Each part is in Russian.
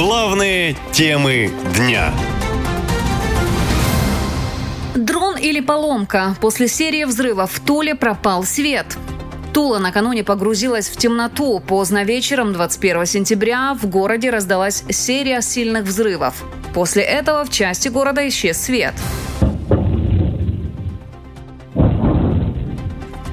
Главные темы дня. Дрон или поломка. После серии взрывов в Туле пропал свет. Тула накануне погрузилась в темноту. Поздно вечером 21 сентября в городе раздалась серия сильных взрывов. После этого в части города исчез свет.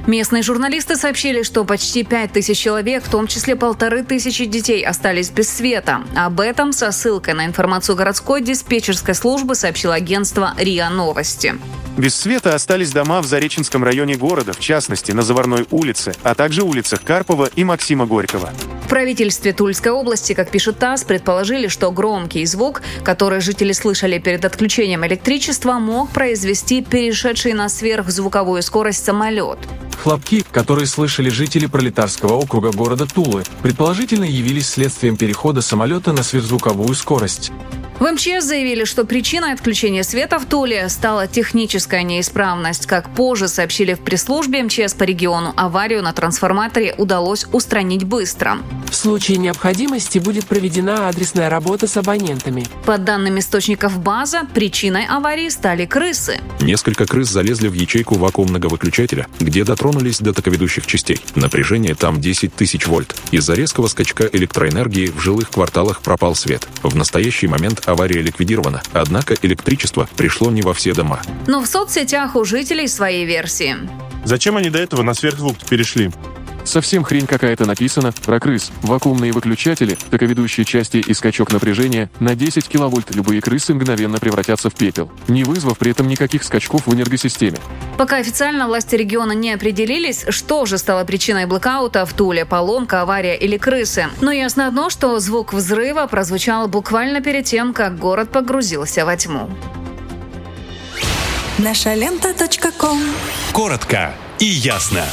Местные журналисты сообщили, что почти пять тысяч человек, в том числе полторы тысячи детей, остались без света. Об этом со ссылкой на информацию городской диспетчерской службы сообщило агентство РИА Новости. Без света остались дома в Зареченском районе города, в частности, на Заварной улице, а также улицах Карпова и Максима Горького. В правительстве Тульской области, как пишет ТАСС, предположили, что громкий звук, который жители слышали перед отключением электричества, мог произвести перешедший на сверхзвуковую скорость самолет. Хлопки, которые слышали жители пролетарского округа города Тулы, предположительно явились следствием перехода самолета на сверхзвуковую скорость. В МЧС заявили, что причиной отключения света в Туле стала техническая неисправность. Как позже сообщили в пресс-службе МЧС по региону, аварию на трансформаторе удалось устранить быстро. В случае необходимости будет проведена адресная работа с абонентами. По данным источников база, причиной аварии стали крысы. Несколько крыс залезли в ячейку вакуумного выключателя, где дотронулись до токоведущих частей. Напряжение там 10 тысяч вольт. Из-за резкого скачка электроэнергии в жилых кварталах пропал свет. В настоящий момент авария ликвидирована, однако электричество пришло не во все дома. Но в соцсетях у жителей свои версии. Зачем они до этого на сверхзвук перешли? Совсем хрень какая-то написана про крыс. Вакуумные выключатели, таковедущие части и скачок напряжения на 10 киловольт любые крысы мгновенно превратятся в пепел, не вызвав при этом никаких скачков в энергосистеме. Пока официально власти региона не определились, что же стало причиной блокаута в Туле – поломка, авария или крысы. Но ясно одно, что звук взрыва прозвучал буквально перед тем, как город погрузился во тьму. Наша лента. Коротко и ясно.